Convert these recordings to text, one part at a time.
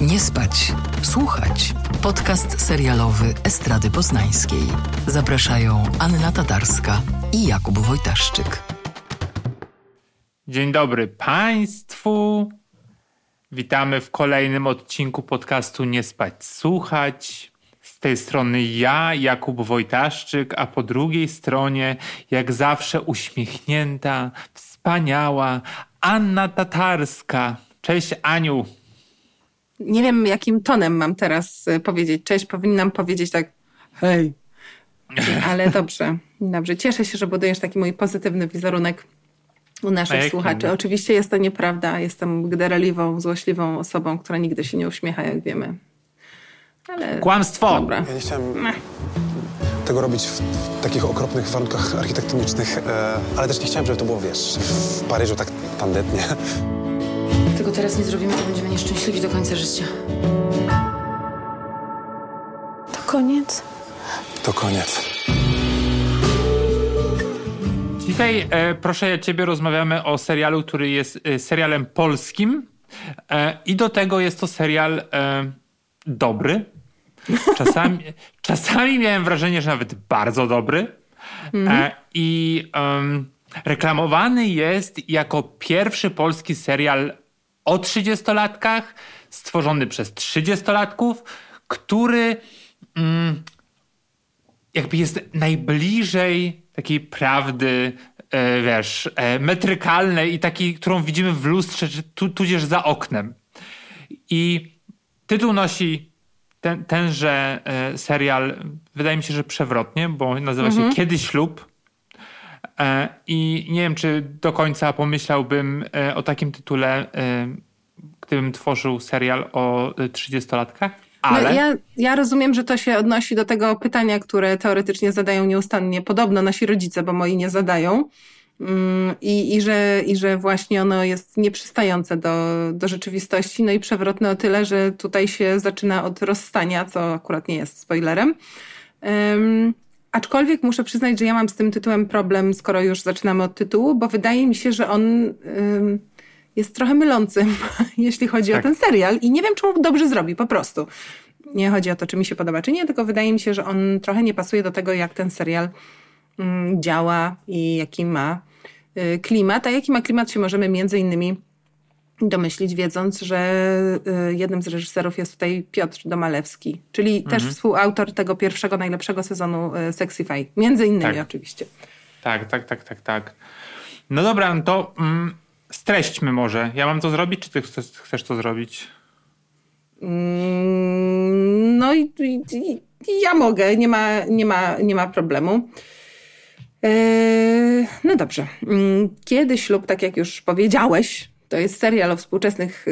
Nie spać, słuchać. Podcast serialowy Estrady Poznańskiej. Zapraszają Anna Tatarska i Jakub Wojtaszczyk. Dzień dobry Państwu. Witamy w kolejnym odcinku podcastu Nie spać, słuchać. Z tej strony ja, Jakub Wojtaszczyk, a po drugiej stronie, jak zawsze uśmiechnięta, wspaniała Anna Tatarska. Cześć Aniu. Nie wiem, jakim tonem mam teraz y, powiedzieć. Cześć, powinnam powiedzieć tak hej. Ale dobrze, dobrze. Cieszę się, że budujesz taki mój pozytywny wizerunek u naszych słuchaczy. Oczywiście jest to nieprawda. Jestem gdereliwą, złośliwą osobą, która nigdy się nie uśmiecha, jak wiemy. Ale... Kłamstwo! Dobra. Ja nie chciałem tego robić w, w takich okropnych warunkach architektonicznych, e, ale też nie chciałem, żeby to było, wiesz, w Paryżu tak tandetnie. Tego teraz nie zrobimy, to będziemy nieszczęśliwi do końca życia. To koniec? To koniec. Dzisiaj, e, proszę ja ciebie, rozmawiamy o serialu, który jest e, serialem polskim e, i do tego jest to serial e, dobry. Czasami, czasami miałem wrażenie, że nawet bardzo dobry. Mm. I reklamowany jest jako pierwszy polski serial o 30-latkach, stworzony przez 30-latków, który mm, jakby jest najbliżej takiej prawdy, e, wiesz, e, metrykalnej i takiej, którą widzimy w lustrze, czy tu, tudzież za oknem. I tytuł nosi ten, tenże e, serial, wydaje mi się, że przewrotnie, bo nazywa się mhm. Kiedy ślub. E, I nie wiem, czy do końca pomyślałbym e, o takim tytule, gdybym tworzył serial o 30-latkach. Ale... No ja, ja rozumiem, że to się odnosi do tego pytania, które teoretycznie zadają nieustannie podobno nasi rodzice, bo moi nie zadają. Mm, I, i, że, I że właśnie ono jest nieprzystające do, do rzeczywistości, no i przewrotne o tyle, że tutaj się zaczyna od rozstania, co akurat nie jest spoilerem. Um, aczkolwiek muszę przyznać, że ja mam z tym tytułem problem, skoro już zaczynamy od tytułu, bo wydaje mi się, że on um, jest trochę mylący, jeśli chodzi tak. o ten serial i nie wiem, czy mu dobrze zrobi, po prostu. Nie chodzi o to, czy mi się podoba, czy nie, tylko wydaje mi się, że on trochę nie pasuje do tego, jak ten serial działa i jaki ma y, klimat, a jaki ma klimat się możemy między innymi domyślić, wiedząc, że y, jednym z reżyserów jest tutaj Piotr Domalewski, czyli mhm. też współautor tego pierwszego, najlepszego sezonu y, Sexify. Między innymi tak. oczywiście. Tak, tak, tak, tak, tak. No dobra, no to mm, streśćmy może. Ja mam to zrobić, czy ty chcesz, chcesz to zrobić? Mm, no i, i, i, ja mogę, nie ma, nie ma, nie ma problemu. Yy, no dobrze. Mm, kiedy ślub, tak jak już powiedziałeś, to jest serial o współczesnych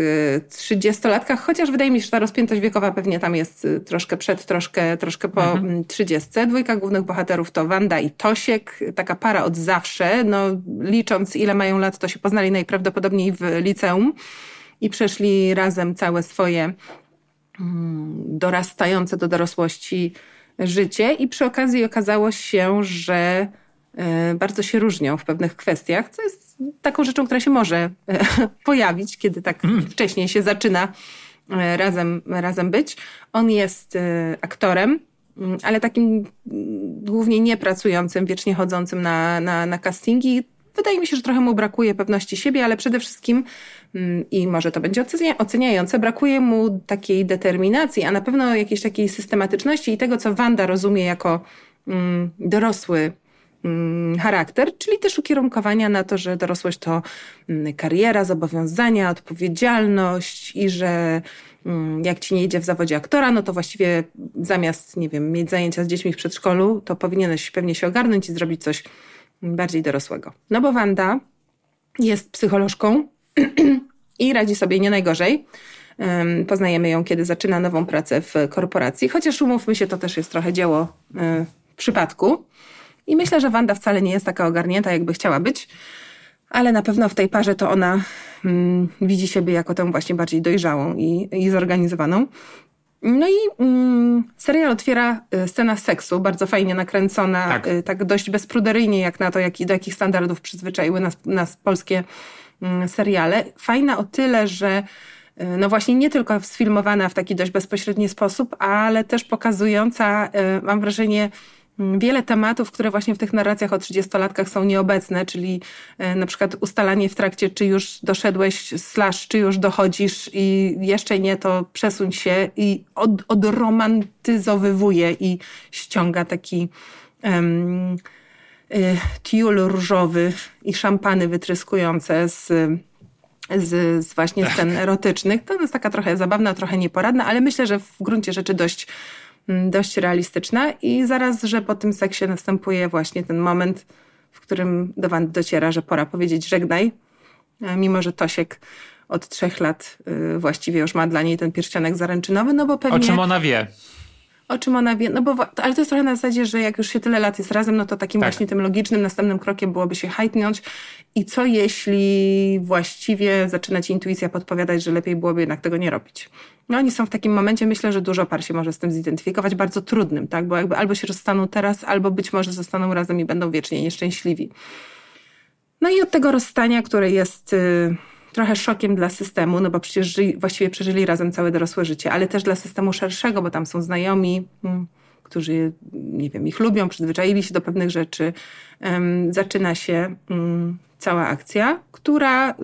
trzydziestolatkach, chociaż wydaje mi się, że ta rozpiętość wiekowa pewnie tam jest y, troszkę przed, troszkę, troszkę po mhm. trzydziestce. Dwójka głównych bohaterów to Wanda i Tosiek, taka para od zawsze. No, licząc ile mają lat, to się poznali najprawdopodobniej w liceum i przeszli razem całe swoje mm, dorastające do dorosłości życie i przy okazji okazało się, że bardzo się różnią w pewnych kwestiach, co jest taką rzeczą, która się może e, pojawić, kiedy tak mm. wcześniej się zaczyna e, razem, razem być. On jest e, aktorem, mm, ale takim mm, głównie niepracującym, wiecznie chodzącym na, na, na castingi. Wydaje mi się, że trochę mu brakuje pewności siebie, ale przede wszystkim, i może to będzie oceniające, brakuje mu takiej determinacji, a na pewno jakiejś takiej systematyczności i tego, co Wanda rozumie jako dorosły charakter, czyli też ukierunkowania na to, że dorosłość to mm, kariera, zobowiązania, odpowiedzialność i że mm, jak ci nie idzie w zawodzie aktora, no to właściwie zamiast, nie wiem, mieć zajęcia z dziećmi w przedszkolu, to powinieneś pewnie się ogarnąć i zrobić coś bardziej dorosłego. No bo Wanda jest psycholożką i radzi sobie nie najgorzej. Poznajemy ją, kiedy zaczyna nową pracę w korporacji, chociaż umówmy się, to też jest trochę dzieło y, przypadku. I myślę, że Wanda wcale nie jest taka ogarnięta, jakby chciała być, ale na pewno w tej parze to ona mm, widzi siebie jako tę właśnie bardziej dojrzałą i, i zorganizowaną. No i mm, serial otwiera y, scena seksu, bardzo fajnie nakręcona, tak, y, tak dość bezpruderyjnie jak na to, jak, do jakich standardów przyzwyczaiły nas, nas polskie mm, seriale. Fajna o tyle, że y, no właśnie nie tylko sfilmowana w taki dość bezpośredni sposób, ale też pokazująca, y, mam wrażenie, wiele tematów, które właśnie w tych narracjach o 30-latkach są nieobecne, czyli y, na przykład ustalanie w trakcie, czy już doszedłeś, slash, czy już dochodzisz i jeszcze nie, to przesuń się i od, odromantyzowywuje i ściąga taki um, tiul różowy i szampany wytryskujące z, z, z właśnie scen erotycznych. To jest taka trochę zabawna, trochę nieporadna, ale myślę, że w gruncie rzeczy dość, mm, dość realistyczna. I zaraz, że po tym seksie następuje właśnie ten moment, w którym do Wandy dociera, że pora powiedzieć żegnaj, e, mimo że Tosiek od trzech lat y, właściwie już ma dla niej ten pierścionek zaręczynowy, no bo pewnie... O czym ona wie? O czym ona wie, no bo, ale to jest trochę na zasadzie, że jak już się tyle lat jest razem, no to takim tak. właśnie tym logicznym następnym krokiem byłoby się hajtnąć i co jeśli właściwie zaczyna ci intuicja podpowiadać, że lepiej byłoby jednak tego nie robić. No oni są w takim momencie, myślę, że dużo par się może z tym zidentyfikować, bardzo trudnym, tak, bo jakby albo się rozstaną teraz, albo być może zostaną razem i będą wiecznie nieszczęśliwi. No i od tego rozstania, które jest... Yy, trochę szokiem dla systemu, no bo przecież ży, właściwie przeżyli razem całe dorosłe życie, ale też dla systemu szerszego, bo tam są znajomi, hmm, którzy, nie wiem, ich lubią, przyzwyczaili się do pewnych rzeczy. Um, zaczyna się um, cała akcja, która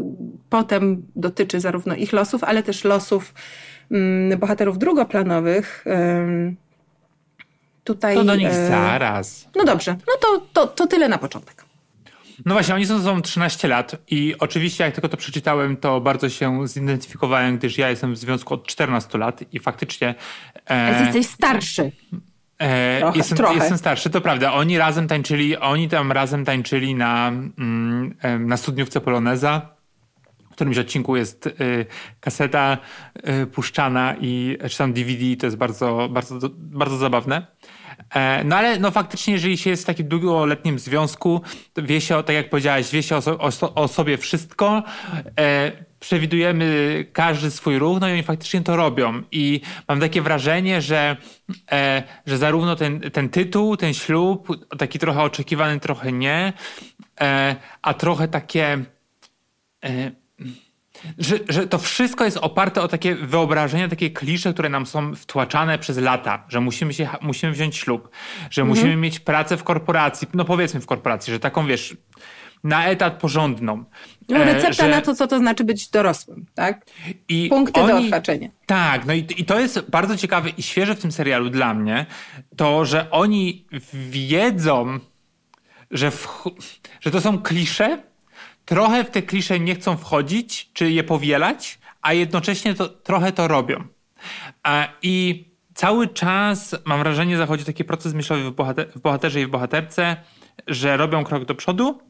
potem dotyczy zarówno ich losów, ale też losów um, bohaterów drugoplanowych. Tutaj, to do nich e, zaraz. No dobrze, no to, to, to tyle na początek. No właśnie, oni są, są 13 lat i oczywiście jak tylko to przeczytałem, to bardzo się zidentyfikowałem, gdyż ja jestem w związku od 14 lat i faktycznie... E, jesteś starszy. E, trochę, jestem, trochę. jestem starszy, to prawda. Oni razem tańczyli, oni tam razem tańczyli na, mm, na studniówce Poloneza. Którymś odcinku jest y, kaseta y, puszczana i czy tam DVD, to jest bardzo, bardzo, bardzo zabawne. E, no ale no faktycznie, jeżeli się jest w takim długoletnim związku, to wie się, tak jak powiedziałeś, wie się o, o, o sobie wszystko, e, przewidujemy każdy swój ruch, no i oni faktycznie to robią. I mam takie wrażenie, że, e, że zarówno ten, ten tytuł, ten ślub, taki trochę oczekiwany, trochę nie, e, a trochę takie e, że, że to wszystko jest oparte o takie wyobrażenia, takie klisze, które nam są wtłaczane przez lata, że musimy, się, musimy wziąć ślub, że mhm. musimy mieć pracę w korporacji, no powiedzmy w korporacji, że taką wiesz, na etat porządną. No, e, recepta że... na to, co to znaczy być dorosłym, tak? I Punkty oni... do odhaczenia. Tak, no i, i to jest bardzo ciekawe i świeże w tym serialu dla mnie, to, że oni wiedzą, że, w... że to są klisze, trochę w te klisze nie chcą wchodzić, czy je powielać, a jednocześnie to, trochę to robią. I cały czas, mam wrażenie, zachodzi taki proces myślowy w, bohater w bohaterze i w bohaterce, że robią krok do przodu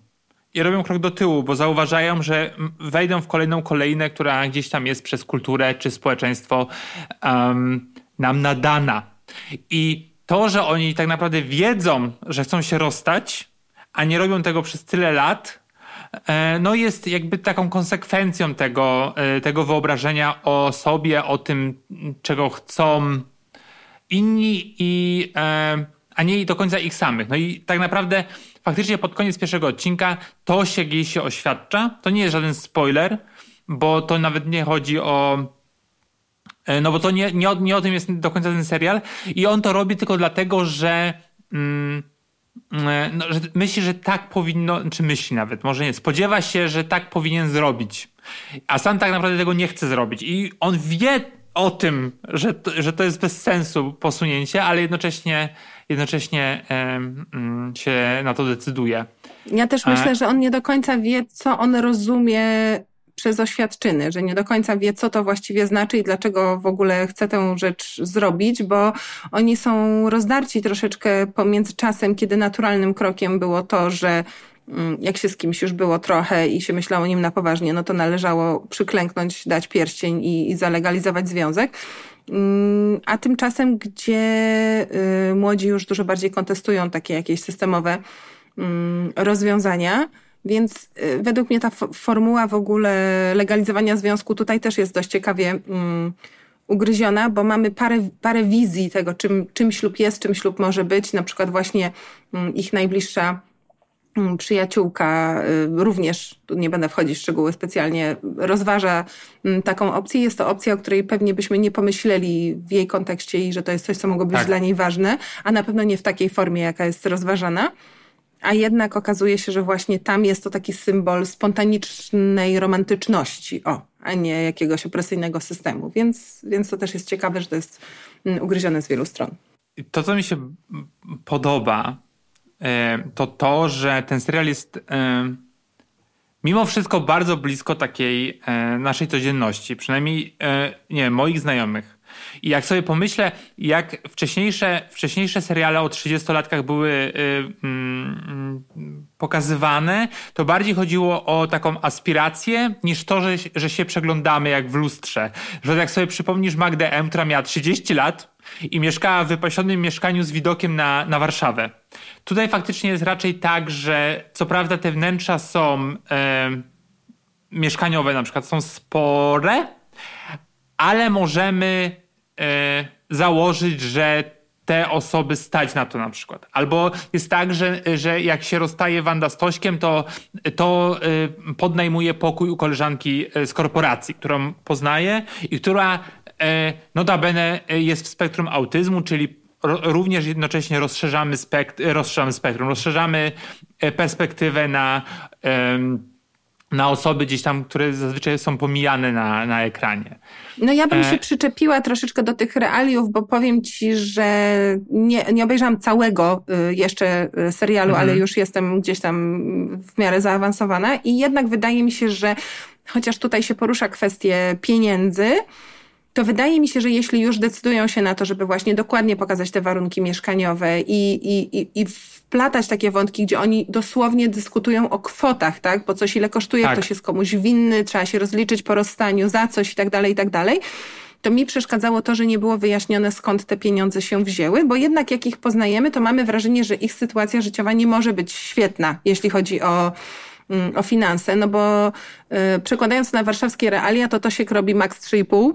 i robią krok do tyłu, bo zauważają, że wejdą w kolejną kolejnę, która gdzieś tam jest przez kulturę czy społeczeństwo um, nam nadana. I to, że oni tak naprawdę wiedzą, że chcą się rozstać, a nie robią tego przez tyle lat, no jest jakby taką konsekwencją tego, e, tego wyobrażenia o sobie, o tym, czego chcą inni, i, e, a nie do końca ich samych. No i tak naprawdę faktycznie pod koniec pierwszego odcinka to się jej się oświadcza. To nie jest żaden spoiler, bo to nawet nie chodzi o no bo to nie, nie, nie o tym jest do końca ten serial i on to robi tylko dlatego, że mm, E, no, że myśli, że tak powinno, czy myśli nawet, może nie, spodziewa się, że tak powinien zrobić. A sam tak naprawdę tego nie chce zrobić. I on wie o tym, że to, że to jest bez sensu posunięcie, ale jednocześnie, jednocześnie um, się na to decyduje. Ja też myślę, że on nie do końca wie, co on rozumie przez oświadczyny, że nie do końca wie, co to właściwie znaczy i dlaczego w ogóle chce tę rzecz zrobić, bo oni są rozdarci troszeczkę pomiędzy czasem, kiedy naturalnym krokiem było to, że mm, jak się z kimś już było trochę i się myślało o nim na poważnie, no to należało przyklęknąć, dać pierścień i, i zalegalizować związek. Mm, a tymczasem, gdzie y, młodzi już dużo bardziej kontestują takie jakieś systemowe mm, rozwiązania, więc y, według mnie ta formuła w ogóle legalizowania związku tutaj też jest dość ciekawie um, ugryziona, bo mamy parę, parę wizji tego, czym, czym ślub jest, czym ślub może być. Na przykład właśnie um, ich najbliższa mm, przyjaciółka y, również, tu nie będę wchodzić w szczegóły specjalnie, rozważa taką opcję. Jest to opcja, o której pewnie byśmy nie pomyśleli w jej kontekście i że to jest coś, co mogło być Tak. dla niej ważne, a na pewno nie w takiej formie, jaka jest rozważana. A jednak okazuje się, że właśnie tam jest to taki symbol spontanicznej romantyczności, o, a nie jakiegoś opresyjnego systemu. Więc, więc to też jest ciekawe, że to jest mm, ugryzione z wielu stron. To, co mi się mm, podoba, e, to to, że ten serial jest e, mimo wszystko bardzo blisko takiej e, naszej codzienności, przynajmniej nie moich znajomych. I jak sobie pomyślę, jak wcześniejsze, wcześniejsze seriale o 30-latkach były e, mm, mm, pokazywane, to bardziej chodziło o taką aspirację niż to, że, że się przeglądamy jak w lustrze. Że jak sobie przypomnisz Magdę M., która miała 30 lat i mieszkała w wypasionym mieszkaniu z widokiem na, na Warszawę. Tutaj faktycznie jest raczej tak, że co prawda te wnętrza są mieszkaniowe, na przykład są spore, ale możemy założyć, że te osoby stać na to na przykład. Albo jest tak, że, że jak się rozstaje Wanda z Tośkiem, to, to e, podnajmuje pokój u koleżanki e, z korporacji, którą poznaje i która e, notabene e, jest w spektrum autyzmu, czyli również jednocześnie rozszerzamy, spekt, rozszerzamy spektrum, rozszerzamy e, perspektywę na, em, na osoby gdzieś tam, które zazwyczaj są pomijane na, na ekranie. No ja bym E. się przyczepiła troszeczkę do tych realiów, bo powiem ci, że nie, nie obejrzałam całego y, jeszcze y, serialu, Mhm. ale już jestem gdzieś tam w miarę zaawansowana i jednak wydaje mi się, że chociaż tutaj się porusza kwestie pieniędzy, to wydaje mi się, że jeśli już decydują się na to, żeby właśnie dokładnie pokazać te warunki mieszkaniowe i, i, i, i wplatać takie wątki, gdzie oni dosłownie dyskutują o kwotach, tak? Bo coś ile kosztuje, Tak. ktoś jest komuś winny, trzeba się rozliczyć po rozstaniu za coś i tak dalej, i tak dalej. To mi przeszkadzało to, że nie było wyjaśnione skąd te pieniądze się wzięły, bo jednak jak ich poznajemy, to mamy wrażenie, że ich sytuacja życiowa nie może być świetna, jeśli chodzi o, mm, o finanse, no bo y, przekładając na warszawskie realia, to Tosiek robi max 3,5,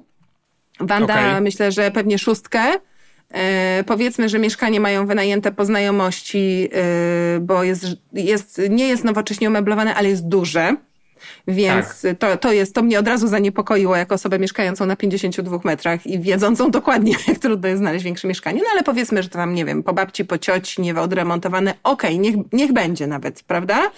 Wanda Okej. myślę, że pewnie szóstkę. E, powiedzmy, że mieszkanie mają wynajęte po znajomości, e, bo jest, jest, nie jest nowocześnie umeblowane, ale jest duże. Więc to, to jest, to mnie od razu zaniepokoiło jako osobę mieszkającą na 52 metrach i wiedzącą dokładnie, jak trudno jest znaleźć większe mieszkanie. No ale powiedzmy, że to tam, nie wiem, po babci, po cioci, nie odremontowane. Okej, niech, niech będzie nawet, prawda?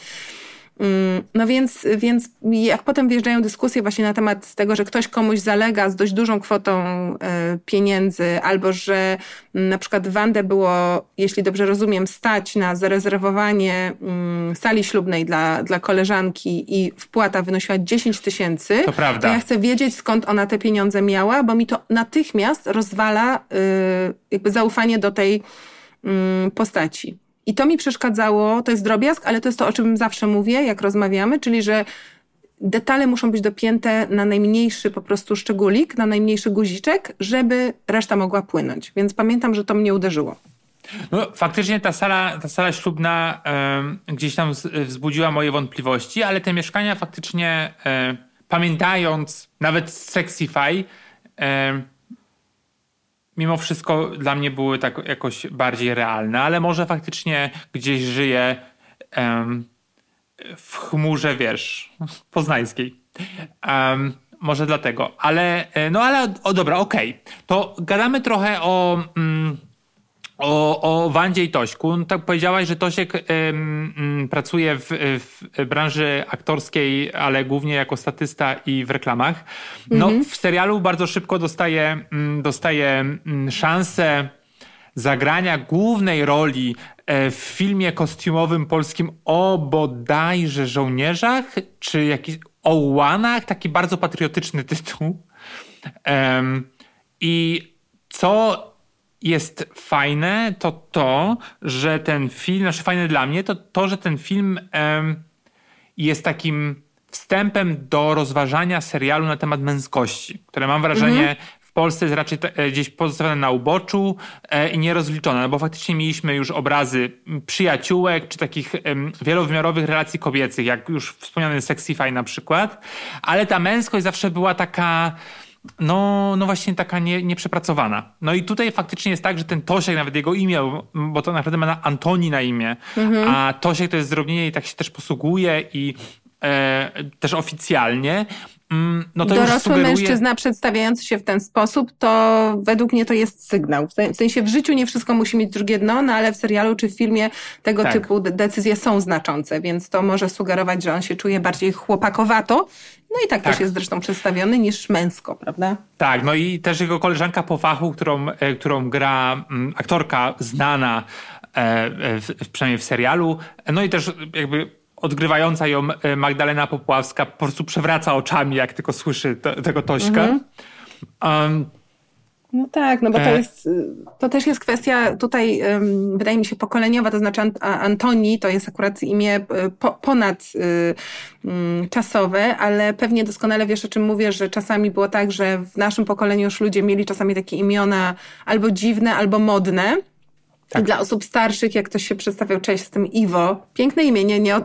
Mm, No więc, więc jak potem wjeżdżają dyskusje właśnie na temat tego, że ktoś komuś zalega z dość dużą kwotą e, pieniędzy, albo że mm, na przykład Wandę było, jeśli dobrze rozumiem, stać na zarezerwowanie mm, sali ślubnej dla, dla koleżanki i wpłata wynosiła 10 tysięcy, To prawda. ja chcę wiedzieć, skąd ona te pieniądze miała, bo mi to natychmiast rozwala y, jakby zaufanie do tej postaci. I to mi przeszkadzało, to jest drobiazg, ale to jest to, o czym zawsze mówię, jak rozmawiamy, czyli że detale muszą być dopięte na najmniejszy po prostu szczególik, na najmniejszy guziczek, żeby reszta mogła płynąć. Więc pamiętam, że to mnie uderzyło. No, faktycznie ta sala, ta sala ślubna gdzieś tam wzbudziła moje wątpliwości, ale te mieszkania faktycznie, pamiętając nawet Sexify, mimo wszystko dla mnie były tak jakoś bardziej realne, ale może faktycznie gdzieś żyję em, w chmurze, wiesz, poznańskiej. Em, może dlatego, ale e, no ale o dobra, okej. To gadamy trochę o mm, o, o Wandzie i Tośku. No, tak powiedziałaś, że Tosiek em, mm, pracuje w, w branży aktorskiej, ale głównie jako statysta i w reklamach. No, w serialu bardzo szybko dostaje, mm, dostaje mm, szansę zagrania głównej roli e, w filmie kostiumowym polskim o bodajże żołnierzach, czy jakiś o ułanach, taki bardzo patriotyczny tytuł. Em, I co jest fajne, to to, że ten film, znaczy fajne dla mnie, to to, że ten film em, jest takim wstępem do rozważania serialu na temat męskości, które mam wrażenie w Polsce jest raczej e, gdzieś pozostawione na uboczu e, i nierozliczone, no bo faktycznie mieliśmy już obrazy przyjaciółek, czy takich em, wielowymiarowych relacji kobiecych, jak już wspomniany Sexify na przykład, ale ta męskość zawsze była taka no, no właśnie taka nie, nieprzepracowana. No i tutaj faktycznie jest tak, że ten Tosiek, nawet jego imię, bo to naprawdę ma na Antoni na imię, mhm. a Tosiek to jest zdrobnienie i tak się też posługuje i też oficjalnie, Mm, no Dorosły sugeruje... mężczyzna przedstawiający się w ten sposób, to według mnie to jest sygnał. W sensie w życiu nie wszystko musi mieć drugie dno, no ale w serialu czy w filmie tego tak. typu decyzje są znaczące, więc to może sugerować, że on się czuje bardziej chłopakowato. No i tak, tak. też jest zresztą przedstawiony niż męsko, prawda? Tak, no i też jego koleżanka po fachu, którą, e, którą gra mm, aktorka znana, e, e w, przynajmniej w serialu, no i też jakby odgrywająca ją e, Magdalena Popławska po prostu przewraca oczami, jak tylko słyszy tego Tośka. Mhm. Um, no tak, no bo to e. jest, to też jest kwestia tutaj, wydaje mi się, pokoleniowa, to znaczy Antoni to jest akurat imię e, po, ponad um, czasowe, ale pewnie doskonale wiesz, o czym mówię, że czasami było tak, że w naszym pokoleniu już ludzie mieli czasami takie imiona albo dziwne, albo modne. Tak. Dla osób starszych, jak ktoś się przedstawiał, cześć, jestem Iwo. Piękne imię, nie, nie,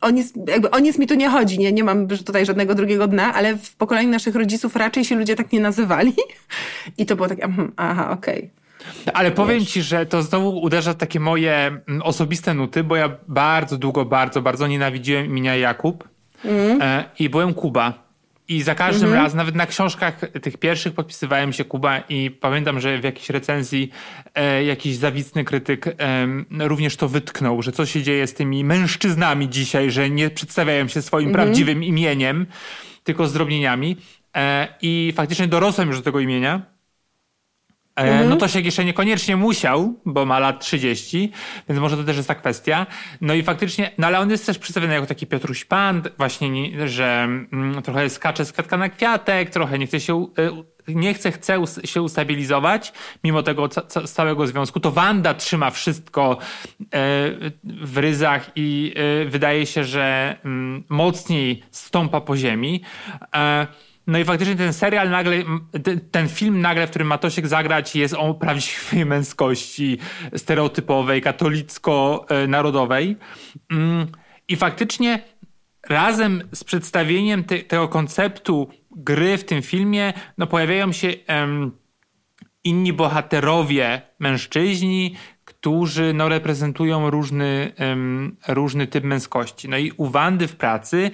o, nic, jakby o nic mi tu nie chodzi, nie, nie mam tutaj żadnego drugiego dna, ale w pokoleniu naszych rodziców raczej się ludzie tak nie nazywali. I to było takie, mhm, aha, okej. Okay. Ale powiem ci, że to znowu uderza w takie moje mm, osobiste nuty, bo ja bardzo długo, bardzo, bardzo nienawidziłem imienia Jakub mm. e, i byłem Kuba. I za każdym mhm. razem, nawet na książkach tych pierwszych podpisywałem się Kuba i pamiętam, że w jakiejś recenzji e, jakiś zawistny krytyk e, również to wytknął, że co się dzieje z tymi mężczyznami dzisiaj, że nie przedstawiają się swoim mhm. prawdziwym imieniem, tylko zdrobnieniami. E, I faktycznie dorosłem już do tego imienia. E, mhm. No to się jeszcze niekoniecznie musiał, bo ma lat 30, więc może to też jest ta kwestia. No i faktycznie, no ale on jest też przedstawiony jako taki Piotruś Pan, właśnie, że mm, trochę skacze z kwiatka na kwiatek, trochę nie chce się, e, nie chce, chce się ustabilizować, mimo tego ca całego związku. To Wanda trzyma wszystko e, w ryzach i wydaje się, że mm, mocniej stąpa po ziemi. No i faktycznie ten serial nagle, ten film nagle, w którym Matosiek zagrać jest o prawdziwej męskości stereotypowej, katolicko-narodowej. Mm, I faktycznie razem z przedstawieniem te, tego konceptu gry w tym filmie, no pojawiają się um, inni bohaterowie, mężczyźni, którzy no, reprezentują różny, um, różny typ męskości. No i u Wandy w pracy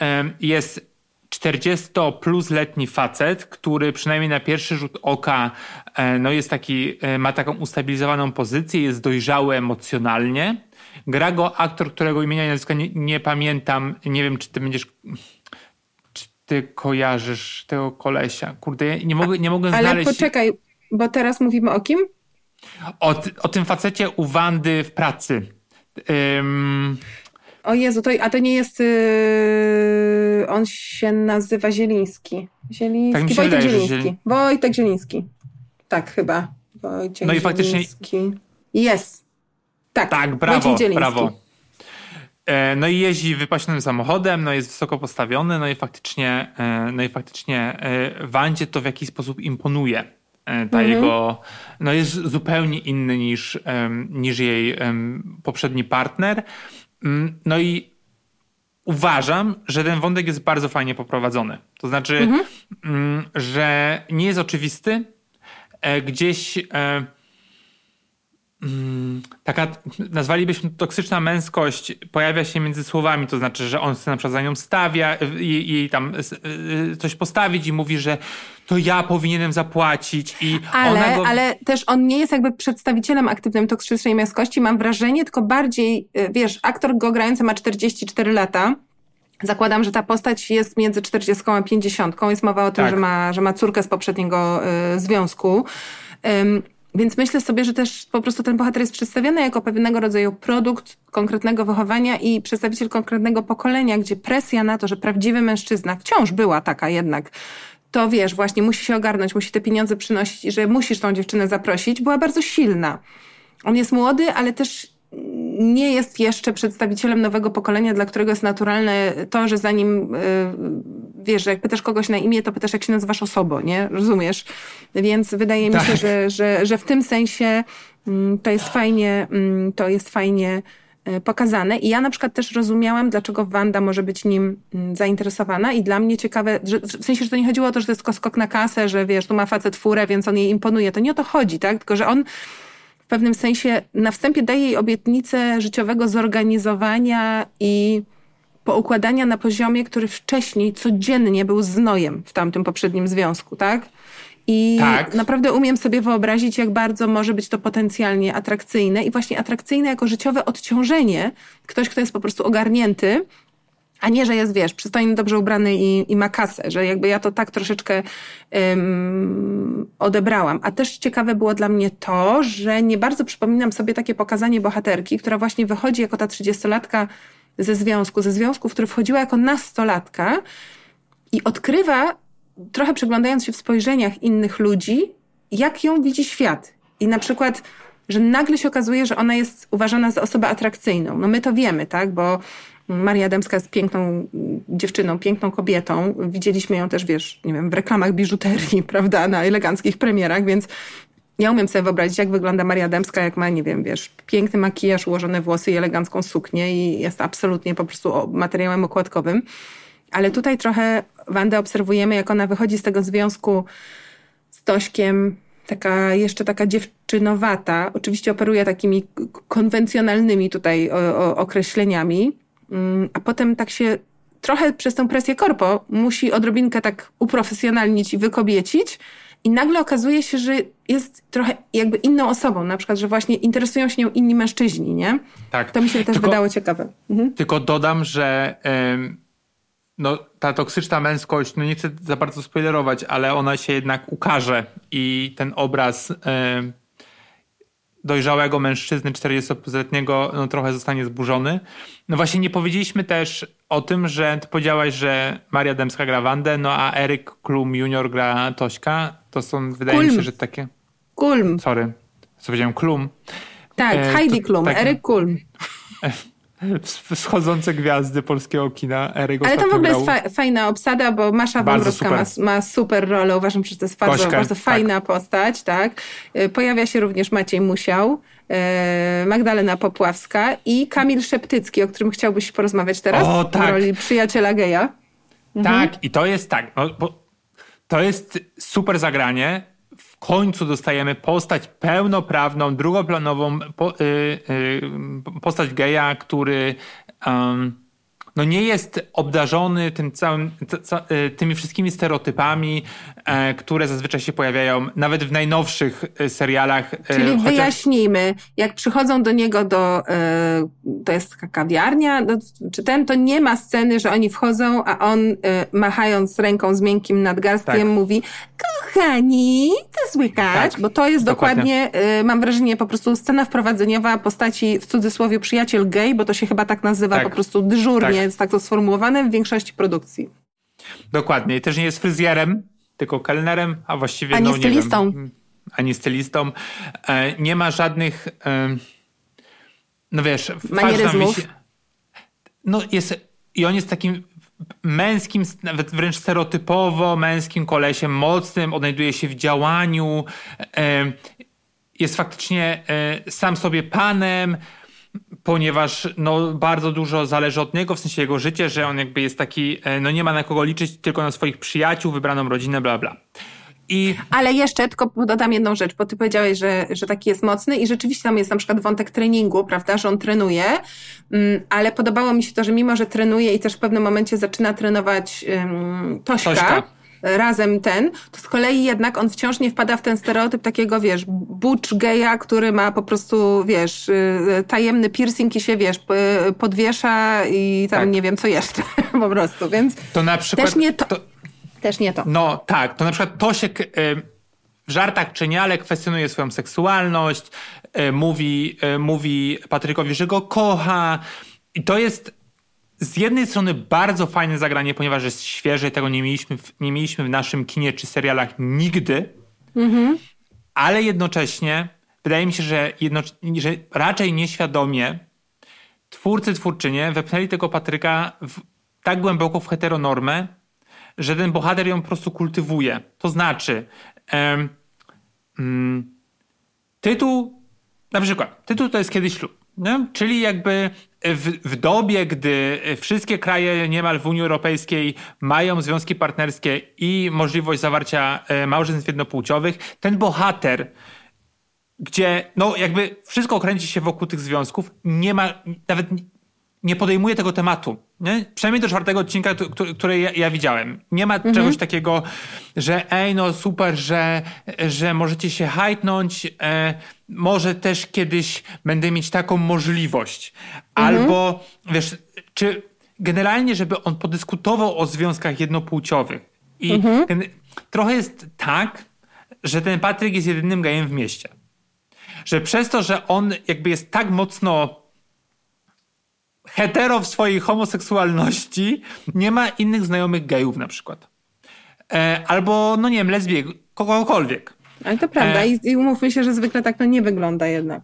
um, jest 40 plus letni facet, który przynajmniej na pierwszy rzut oka e, no jest taki, e, ma taką ustabilizowaną pozycję, jest dojrzały emocjonalnie. Gra go aktor, którego imienia i nazwiska nie, nie pamiętam. Nie wiem, czy ty będziesz czy ty kojarzysz tego kolesia. Kurde, nie mogę, nie mogę Ale znaleźć... Ale poczekaj, bo teraz mówimy o kim? O, o tym facecie u Wandy w pracy. Um, o Jezu, to, a to nie jest. Yy, on się nazywa Zieliński. Zieliński. Tak Wojtek wydaje, Zieliński. Zieli... Wojtek Zieliński. Tak, chyba. Wojciech no i faktycznie. Jest. Tak, tak brawo, brawo. E, no i jeździ wypasionym samochodem, no jest wysoko postawiony, no i faktycznie, e, no i faktycznie e, Wandzie to w jakiś sposób imponuje. Ta mhm. jego, no jest zupełnie inny niż, niż jej poprzedni partner. Mm, no i uważam, że ten wątek jest bardzo fajnie poprowadzony. To znaczy, mhm. Mm, że nie jest oczywisty. E, gdzieś e, taka, nazwalibyśmy toksyczna męskość pojawia się między słowami, to znaczy, że on chce na przykład za nią stawia, jej, jej tam e, coś postawić i mówi, że to ja powinienem zapłacić i ale, go... ale też on nie jest jakby przedstawicielem aktywnym toksycznej męskości, mam wrażenie, tylko bardziej, y, wiesz, aktor go grający ma 44 lata, Zakładam, że ta postać jest między 40 a 50. Jest mowa o tym, tak. że, ma, że ma córkę z poprzedniego y, związku. Ym, więc myślę sobie, że też po prostu ten bohater jest przedstawiony jako pewnego rodzaju produkt konkretnego wychowania i przedstawiciel konkretnego pokolenia, gdzie presja na to, że prawdziwy mężczyzna, wciąż była taka jednak, to wiesz, właśnie musi się ogarnąć, musi te pieniądze przynosić i że musisz tą dziewczynę zaprosić, była bardzo silna. On jest młody, ale też nie jest jeszcze przedstawicielem nowego pokolenia, dla którego jest naturalne to, że zanim yy, wiesz, że jak pytasz kogoś na imię, to pytasz, jak się nazywasz osobą, nie? Rozumiesz? Więc wydaje tak. mi się, tak. że, że, że w tym sensie yy, to jest fajnie, yy, to jest fajnie e, pokazane i ja na przykład też rozumiałam, dlaczego Wanda może być nim mm, zainteresowana i dla mnie ciekawe, że, w sensie, że to nie chodziło o to, że to jest tylko skok na kasę, że wiesz, tu ma facet furę, więc on jej imponuje. To nie o to chodzi, tak? Tylko, że on pewnym sensie na wstępie daje jej obietnicę życiowego zorganizowania i poukładania na poziomie, który wcześniej codziennie był znojem w tamtym poprzednim związku, tak? I Tak. naprawdę umiem sobie wyobrazić, jak bardzo może być to potencjalnie atrakcyjne i właśnie atrakcyjne jako życiowe odciążenie. Ktoś, kto jest po prostu ogarnięty, a nie, że jest, wiesz, przystojny, dobrze ubrany i, i ma kasę, że jakby ja to tak troszeczkę ym, odebrałam. A też ciekawe było dla mnie to, że nie bardzo przypominam sobie takie pokazanie bohaterki, która właśnie wychodzi jako ta trzydziestolatka ze związku, ze związku, w który wchodziła jako nastolatka i odkrywa, trochę przyglądając się w spojrzeniach innych ludzi, jak ją widzi świat. I na przykład, że nagle się okazuje, że ona jest uważana za osobę atrakcyjną. No my to wiemy, tak? Bo Maria Adamska jest piękną dziewczyną, piękną kobietą. Widzieliśmy ją też, wiesz, nie wiem, w reklamach biżuterii, prawda, na eleganckich premierach, więc ja umiem sobie wyobrazić, jak wygląda Maria Dębska, jak ma, nie wiem, wiesz, piękny makijaż, ułożone włosy i elegancką suknię i jest absolutnie po prostu materiałem okładkowym. Ale tutaj trochę Wandę obserwujemy, jak ona wychodzi z tego związku z Tośkiem, taka jeszcze taka dziewczynowata. Oczywiście operuje takimi konwencjonalnymi tutaj określeniami, a potem tak się trochę przez tę presję korpo musi odrobinkę tak uprofesjonalnić i wykobiecić i nagle okazuje się, że jest trochę jakby inną osobą, na przykład, że właśnie interesują się nią inni mężczyźni, nie? Tak. To mi się też Tylko- wydało ciekawe. Mhm. Tylko dodam, że em, no, ta toksyczna męskość, no nie chcę za bardzo spoilerować, ale ona się jednak ukaże i ten obraz em, dojrzałego mężczyzny 40-letniego no, trochę zostanie zburzony. No właśnie nie powiedzieliśmy też o tym, że ty powiedziałaś, że Maria Dębska gra Wandę, no a Eryk Klum Junior gra Tośka. To są, wydaje mi Kulm. się, że takie... Kulm. Sorry, co powiedziałem? Klum. Tak, E, Heidi to- Klum, tak- Eryk Kulm. Wschodzące gwiazdy polskiego kina. Eryk Ale tam w ogóle jest fa- fajna obsada, bo Masza Wąbrowska ma, super. ma super rolę. Uważam, że to jest bardzo, bardzo tak. fajna postać, tak. Y, Pojawia się również Maciej Musiał, y, Magdalena Popławska i Kamil Szeptycki, o którym chciałbyś porozmawiać teraz O, w tak. roli przyjaciela geja. Tak, i to jest tak. No, bo to jest super zagranie. W końcu dostajemy postać pełnoprawną, drugoplanową, po, y, y, postać geja, który no nie jest obdarzony tym całym, y, tymi wszystkimi stereotypami, e, które zazwyczaj się pojawiają nawet w najnowszych y, serialach. e, Czyli chociaż- wyjaśnijmy, jak przychodzą do niego do, to jest taka kawiarnia, do, czy ten, to nie ma sceny, że oni wchodzą, a on machając ręką z miękkim nadgarstkiem Tak. mówi, kochani, to słychać, Tak, bo to jest dokładnie. dokładnie, mam wrażenie, po prostu scena wprowadzeniowa postaci w cudzysłowie przyjaciel gay, bo to się chyba tak nazywa Tak. po prostu dyżurnie, Tak. Jest tak to sformułowane w większości produkcji. Dokładnie. I też nie jest fryzjerem, tylko kelnerem, a właściwie Ani no, nie stylistą. Wiem, ani stylistą. E, nie ma żadnych. E, no wiesz, Manieryzmów. wisi- No jest. I on jest takim męskim, nawet wręcz stereotypowo męskim kolesiem, mocnym, odnajduje się w działaniu. E, jest faktycznie e, sam sobie panem, ponieważ no, bardzo dużo zależy od niego, w sensie jego życie, że on jakby jest taki, e, no nie ma na kogo liczyć, tylko na swoich przyjaciół, wybraną rodzinę, bla bla. I Ale jeszcze tylko dodam jedną rzecz, bo ty powiedziałeś, że, że taki jest mocny i rzeczywiście tam jest na przykład wątek treningu, prawda, że on trenuje, mm, ale podobało mi się to, że mimo, że trenuje i też w pewnym momencie zaczyna trenować um, Tośka, Tośka. Razem ten, to z kolei jednak on wciąż nie wpada w ten stereotyp takiego, wiesz, butch geja, który ma po prostu, wiesz, y, tajemny piercing i się, wiesz, podwiesza i tam Tak. nie wiem co jeszcze po prostu, więc to na przykład... też nie to. Też nie to. No tak, to na przykład Tosiek y, w żartach czy nie, ale kwestionuje swoją seksualność, y, mówi, mówi Patrykowi, że go kocha i to jest z jednej strony bardzo fajne zagranie, ponieważ jest świeże i tego nie mieliśmy w, nie mieliśmy w naszym kinie czy serialach nigdy, ale jednocześnie wydaje mi się, że, że raczej nieświadomie twórcy, twórczynie wepchnęli tego Patryka w, tak głęboko w heteronormę, że ten bohater ją po prostu kultywuje. To znaczy, em, mm, tytuł, na przykład, tytuł to jest kiedyś ślub. Nie? Czyli jakby w, w dobie, gdy wszystkie kraje niemal w Unii Europejskiej mają związki partnerskie i możliwość zawarcia e, małżeństw jednopłciowych, ten bohater, gdzie no jakby wszystko kręci się wokół tych związków, nie ma nawet nie podejmuje tego tematu. Nie? Przynajmniej do czwartego odcinka, który, który ja, ja, widziałem. Nie ma mhm. czegoś takiego, że ej, no super, że, że możecie się hajtnąć, e, może też kiedyś będę mieć taką możliwość. Mhm. Albo, wiesz, czy generalnie, żeby on podyskutował o związkach jednopłciowych. I mhm. ten, trochę jest tak, że ten Patryk jest jedynym gejem w mieście. Że przez to, że on jakby jest tak mocno hetero w swojej homoseksualności nie ma innych znajomych gejów na przykład. E, albo, no nie wiem, lesbiek, kogokolwiek. Ale to prawda e, i umówmy się, że zwykle tak to nie wygląda jednak.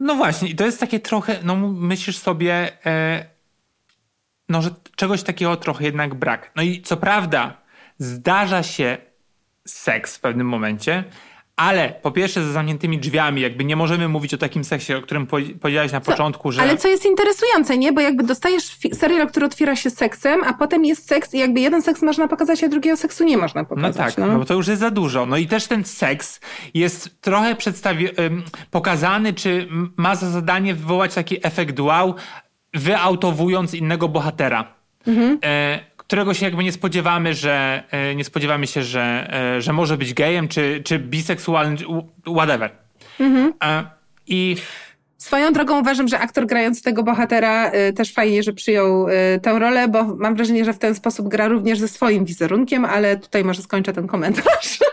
No właśnie i to jest takie trochę, no myślisz sobie, e, no że czegoś takiego trochę jednak brak. No i co prawda zdarza się seks w pewnym momencie, ale po pierwsze za zamkniętymi drzwiami, jakby nie możemy mówić o takim seksie, o którym powiedziałeś na co, początku, że... Ale co jest interesujące, nie? Bo jakby dostajesz serial, który otwiera się seksem, a potem jest seks i jakby jeden seks można pokazać, a drugiego seksu nie można pokazać. No tak, no, no bo to już jest za dużo. No i też ten seks jest trochę przedstawi- pokazany, czy ma za zadanie wywołać taki efekt wow, wyautowując innego bohatera. Mhm. E, którego się jakby nie spodziewamy, że e, nie spodziewamy się, że, e, że może być gejem, czy, czy biseksualny, whatever. Mhm. E, I Swoją drogą uważam, że aktor grający tego bohatera y, też fajnie, że przyjął y, tę rolę, bo mam wrażenie, że w ten sposób gra również ze swoim wizerunkiem, ale tutaj może skończę ten komentarz.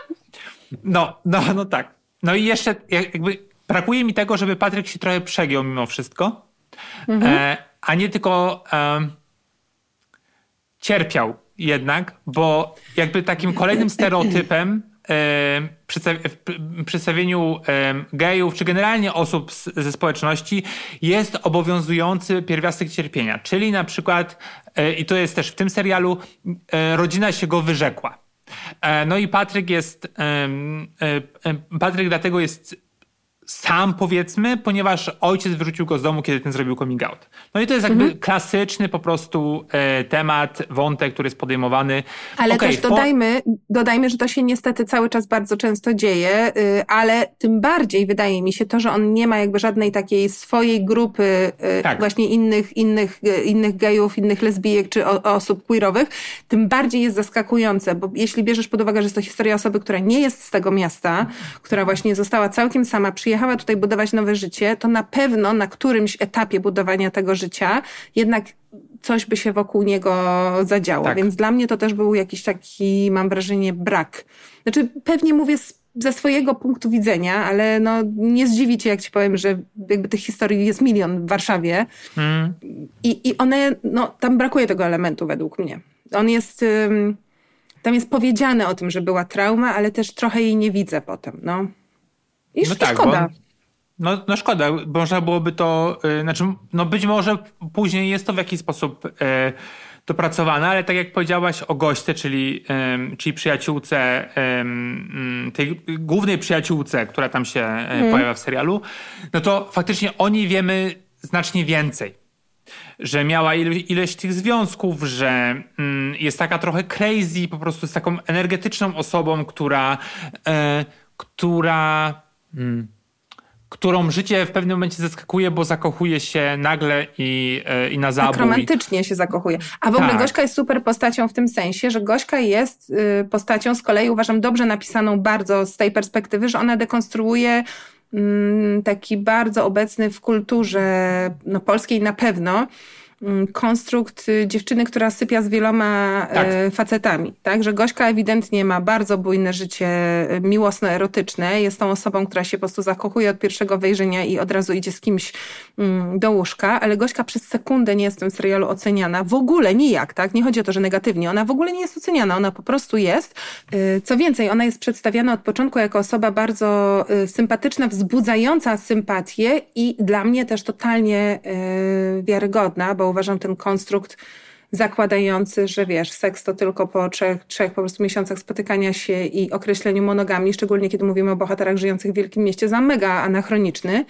No, no, no tak. No i jeszcze jakby brakuje mi tego, żeby Patryk się trochę przegiął mimo wszystko, mhm. e, a nie tylko... E, cierpiał jednak, bo jakby takim kolejnym stereotypem w przedstawieniu gejów, czy generalnie osób ze społeczności jest obowiązujący pierwiastek cierpienia. Czyli na przykład, e, i to jest też w tym serialu, e, rodzina się go wyrzekła. E, no i Patryk jest, Patryk dlatego jest sam powiedzmy, ponieważ ojciec wyrzucił go z domu, kiedy ten zrobił coming out. No i to jest jakby mhm. klasyczny po prostu e, temat, wątek, który jest podejmowany. Ale okay, też dodajmy, po... dodajmy, że to się niestety cały czas bardzo często dzieje, y, ale tym bardziej wydaje mi się to, że on nie ma jakby żadnej takiej swojej grupy y, tak. właśnie innych, innych, y, innych gejów, innych lesbijek czy o, osób queerowych, tym bardziej jest zaskakujące, bo jeśli bierzesz pod uwagę, że jest to historia osoby, która nie jest z tego miasta, która właśnie została całkiem sama, przyjechała tutaj budować nowe życie, to na pewno na którymś etapie budowania tego życia jednak coś by się wokół niego zadziało. Tak. Więc dla mnie to też był jakiś taki, mam wrażenie, brak. Znaczy, pewnie mówię ze swojego punktu widzenia, ale no, nie zdziwi cię, jak ci powiem, że jakby tych historii jest milion w Warszawie. Hmm. I, I one, no, tam brakuje tego elementu według mnie. On jest. tam jest powiedziane o tym, że była trauma, ale też trochę jej nie widzę potem. No, I, no tak, szkoda. No, no szkoda, bo można byłoby to, yy, znaczy, no być może później jest to w jakiś sposób yy, dopracowane, ale tak jak powiedziałaś o goście, czyli, yy, czyli przyjaciółce, mm, tej głównej przyjaciółce, która tam się hmm. pojawia w serialu, no to faktycznie o niej wiemy znacznie więcej. Że miała ileś, ileś tych związków, że mm, jest taka trochę crazy, po prostu jest taką energetyczną osobą, która, e, która którą życie w pewnym momencie zaskakuje, bo zakochuje się nagle i, e, i na zabój. Tak romantycznie się zakochuje. A w ogóle tak. Gośka jest super postacią w tym sensie, że Gośka jest y, postacią z kolei uważam dobrze napisaną bardzo z tej perspektywy, że ona dekonstruuje mm, taki bardzo obecny w kulturze no, polskiej na pewno Mm, konstrukt y, dziewczyny, która sypia z wieloma tak. E, facetami. Tak? Że Gośka ewidentnie ma bardzo bujne życie e, miłosno-erotyczne. Jest tą osobą, która się po prostu zakochuje od pierwszego wejrzenia i od razu idzie z kimś mm, do łóżka, ale Gośka przez sekundę nie jest w tym serialu oceniana. W ogóle nijak, tak? Nie chodzi o to, że negatywnie. Ona w ogóle nie jest oceniana. Ona po prostu jest. E, co więcej, ona jest przedstawiana od początku jako osoba bardzo sympatyczna, wzbudzająca sympatię i dla mnie też totalnie wiarygodna, bo uważam ten konstrukt zakładający, że wiesz, seks to tylko po trzech, trzech po prostu miesiącach spotykania się i określeniu monogami, szczególnie kiedy mówimy o bohaterach żyjących w wielkim mieście, za mega anachroniczny.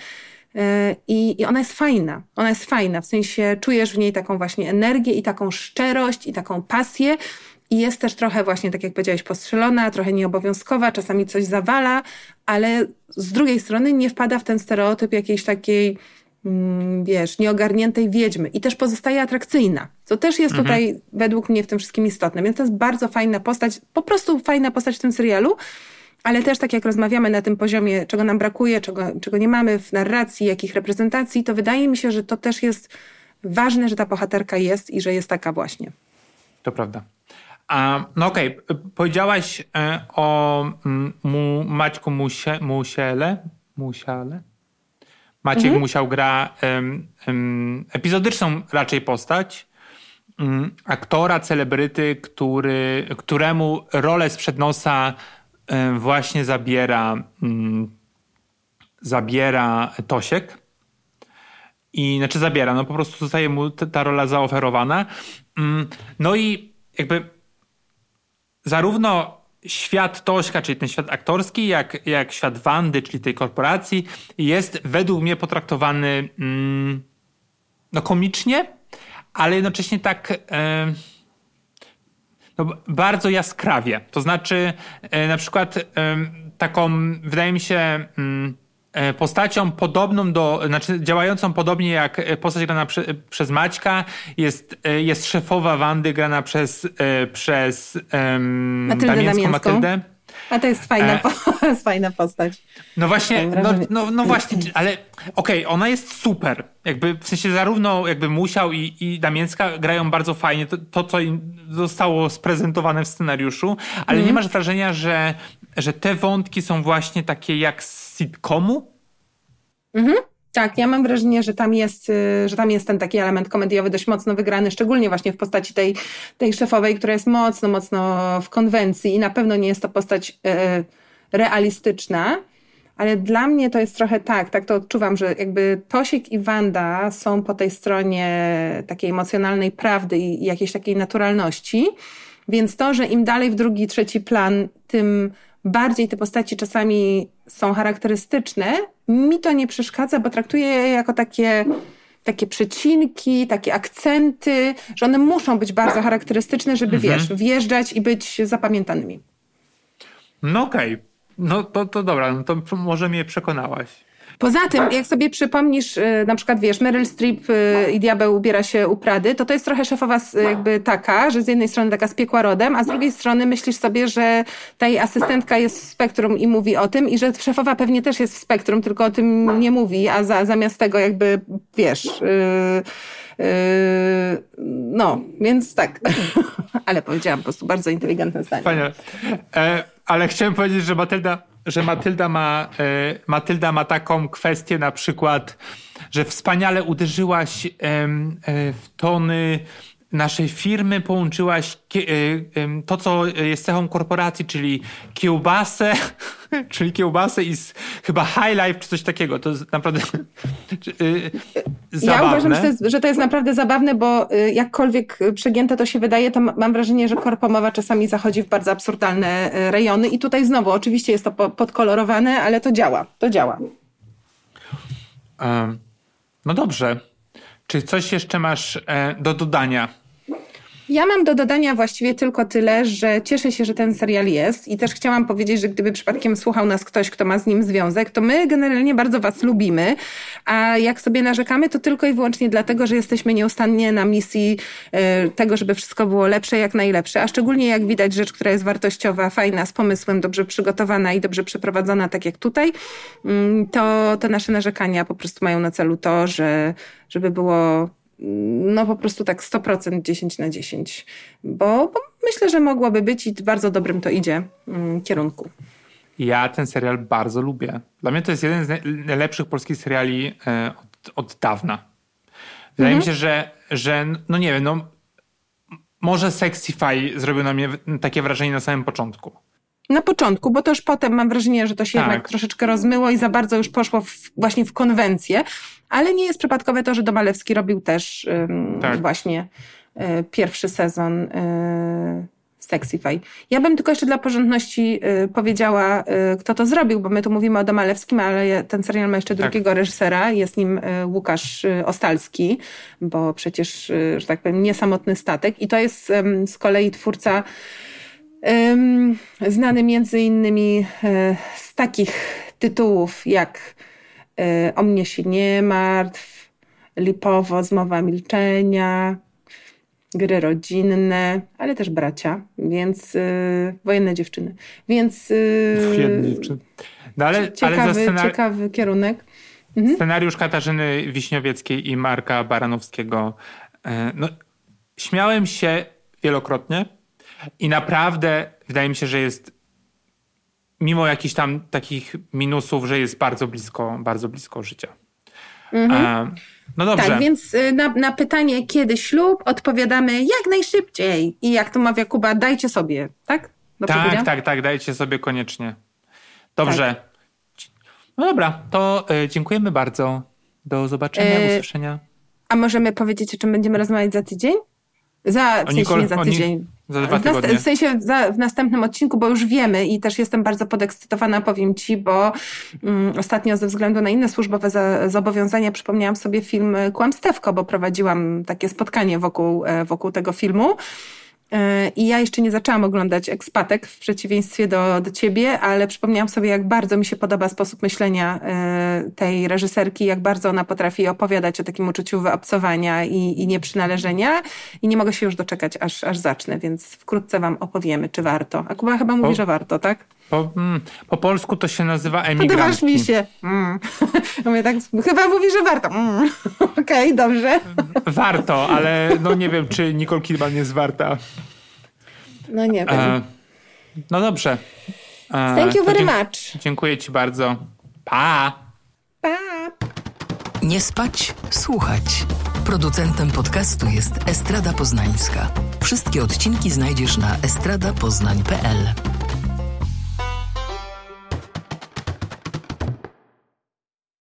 I, I ona jest fajna. Ona jest fajna, w sensie czujesz w niej taką właśnie energię i taką szczerość i taką pasję. I jest też trochę właśnie, tak jak powiedziałeś, postrzelona, trochę nieobowiązkowa, czasami coś zawala, ale z drugiej strony nie wpada w ten stereotyp jakiejś takiej, wiesz, nieogarniętej wiedźmy. I też pozostaje atrakcyjna, co też jest mhm. tutaj według mnie w tym wszystkim istotne. Więc to jest bardzo fajna postać, po prostu fajna postać w tym serialu ale też tak jak rozmawiamy na tym poziomie, czego nam brakuje, czego, czego nie mamy w narracji, jakich reprezentacji, to wydaje mi się, że to też jest ważne, że ta bohaterka jest i że jest taka właśnie. To prawda. A, no okej, okay. powiedziałaś e, o mm, mu, Maćku Musie, Musiele? Musiale? Maciek mhm. Musiał gra um, um, epizodyczną raczej postać, um, aktora, celebryty, który, któremu rolę sprzed nosa właśnie zabiera, mm, zabiera Tosiek. I znaczy zabiera, no po prostu zostaje mu ta rola zaoferowana. Mm, no i jakby zarówno świat Tośka, czyli ten świat aktorski, jak, jak świat Wandy, czyli tej korporacji, jest według mnie potraktowany mm, no komicznie, ale jednocześnie tak no, bardzo jaskrawie. To znaczy, e, na przykład taką, wydaje mi się, mm, e, postacią podobną do, znaczy działającą podobnie jak postać grana prze, przez Maćka jest, e, jest szefowa Wandy grana przez, przez um, Matyldę Damięcką, Damięcką. Matyldę. A to jest fajna, e... po, jest fajna postać. No właśnie, no, no, no właśnie, ale okej, okay, ona jest super. Jakby w sensie zarówno jakby Musiał i, i Damięcka grają bardzo fajnie to, to, co im zostało sprezentowane w scenariuszu, ale mm. nie masz wrażenia, że, że te wątki są właśnie takie jak z sitcomu? Mhm. Tak, ja mam wrażenie, że tam jest, y, że tam jest ten taki element komediowy dość mocno wygrany, szczególnie właśnie w postaci tej, tej szefowej, która jest mocno, mocno w konwencji i na pewno nie jest to postać y, realistyczna. Ale dla mnie to jest trochę tak, tak to odczuwam, że jakby Tosiek i Wanda są po tej stronie takiej emocjonalnej prawdy i jakiejś takiej naturalności. Więc to, że im dalej w drugi, trzeci plan, tym bardziej te postaci czasami są charakterystyczne, mi to nie przeszkadza, bo traktuję je jako takie, takie przecinki, takie akcenty, że one muszą być bardzo charakterystyczne, żeby mhm. wiesz, wjeżdżać i być zapamiętanymi. No okej. Okay. No to, to dobra, no to może mnie przekonałaś. Poza tym, jak sobie przypomnisz, y, na przykład wiesz, Meryl Streep y, i diabeł ubiera się u Prady, to to jest trochę szefowa jakby taka, że z jednej strony taka spiekła rodem, a z drugiej strony myślisz sobie, że ta jej asystentka jest w spektrum i mówi o tym i że szefowa pewnie też jest w spektrum, tylko o tym nie mówi, a za, zamiast tego jakby, wiesz... Yy, no, więc tak. ale powiedziałam po prostu bardzo inteligentne zdanie. Fajnie. E, ale chciałem powiedzieć, że Matylda że Matylda ma, e, Matylda ma taką kwestię na przykład, że wspaniale uderzyłaś w tony naszej firmy, połączyłaś e, to, co jest cechą korporacji, czyli kiełbasę, czyli kiełbasę i z, chyba high life, czy coś takiego. To jest naprawdę zabawne. Ja uważam, że to, jest, że to jest naprawdę zabawne, bo y, jakkolwiek przegięte to się wydaje, to mam wrażenie, że korpomowa czasami zachodzi w bardzo absurdalne y, rejony i tutaj znowu, oczywiście jest to podkolorowane, ale to działa, to działa. No dobrze. Czy coś jeszcze masz e, do dodania? Ja mam do dodania właściwie tylko tyle, że cieszę się, że ten serial jest i też chciałam powiedzieć, że gdyby przypadkiem słuchał nas ktoś, kto ma z nim związek, to my generalnie bardzo was lubimy, a jak sobie narzekamy, to tylko i wyłącznie dlatego, że jesteśmy nieustannie na misji y, tego, żeby wszystko było lepsze, jak najlepsze, a szczególnie jak widać rzecz, która jest wartościowa, fajna, z pomysłem, dobrze przygotowana i dobrze przeprowadzona, tak jak tutaj, y, to, to nasze narzekania po prostu mają na celu to, że żeby było no po prostu tak 100% 10 na 10, bo, bo myślę, że mogłoby być i bardzo dobrym to idzie mm, kierunku. Ja ten serial bardzo lubię. Dla mnie to jest jeden z najlepszych polskich seriali e, od, od dawna. Wydaje mhm. mi się, że, że no nie wiem, no może Sexify zrobił na mnie takie wrażenie na samym początku. Na początku, bo to już potem mam wrażenie, że to się tak. jednak troszeczkę rozmyło i za bardzo już poszło w, właśnie w konwencję. Ale nie jest przypadkowe to, że Domalewski robił też tak. właśnie y, pierwszy sezon y, Sexify. Ja bym tylko jeszcze dla porządności y, powiedziała, y, kto to zrobił, bo my tu mówimy o Domalewskim, ale ten serial ma jeszcze Tak. drugiego reżysera. Jest nim y, Łukasz y, Ostalski, bo przecież, y, że tak powiem, niesamotny statek. I to jest z kolei twórca znany między innymi y, z takich tytułów jak y, O mnie się nie martw, Lipowo, Zmowa milczenia, gry rodzinne, ale też bracia, więc y, wojenne dziewczyny. Więc y, Jedny, czy... No ale, ale ciekawy, scenar... ciekawy kierunek. scenariusz Katarzyny Wiśniowieckiej i Marka Baranowskiego. e, No, śmiałem się wielokrotnie i naprawdę wydaje mi się, że jest mimo jakichś tam takich minusów, że jest bardzo blisko, bardzo blisko życia. E, No dobrze. Tak, więc y, na, na pytanie, kiedy ślub, odpowiadamy jak najszybciej. I jak to mawia Kuba, dajcie sobie, tak? Dobrze Tak, tak, tak, dajcie sobie koniecznie. Dobrze. No dobra, to e, dziękujemy bardzo. Do zobaczenia, E, usłyszenia. A możemy powiedzieć, o czym będziemy rozmawiać za tydzień? Za, w sensie Nicole- nie za tydzień. Za dwa tygodnie. w sensie za, w następnym odcinku, bo już wiemy i też jestem bardzo podekscytowana, powiem Ci, bo mm, ostatnio ze względu na inne służbowe za, zobowiązania przypomniałam sobie film Kłamstewko, bo prowadziłam takie spotkanie wokół, e, wokół tego filmu. E, I ja jeszcze nie zaczęłam oglądać Ekspatek w przeciwieństwie do, do ciebie, ale przypomniałam sobie, jak bardzo mi się podoba sposób myślenia e, tej reżyserki, jak bardzo ona potrafi opowiadać o takim uczuciu wyobcowania i, i nieprzynależenia. I nie mogę się już doczekać, aż, aż zacznę, więc wkrótce wam opowiemy, czy warto. A Kuba chyba mówi, O. że warto, tak? Po, mm, po polsku to się nazywa Podobasz emigrantki. mi się. Mm. Mówię tak, chyba mówi, że warto. Mm. Okej, dobrze. Warto, ale no nie wiem, czy Nicole Kidman jest warta. No nie wiem. E, no dobrze. E, Thank you very much. Dziękuję ci bardzo. Pa! Pa! Nie spać, słuchać. Producentem podcastu jest Estrada Poznańska. Wszystkie odcinki znajdziesz na estradapoznań.pl.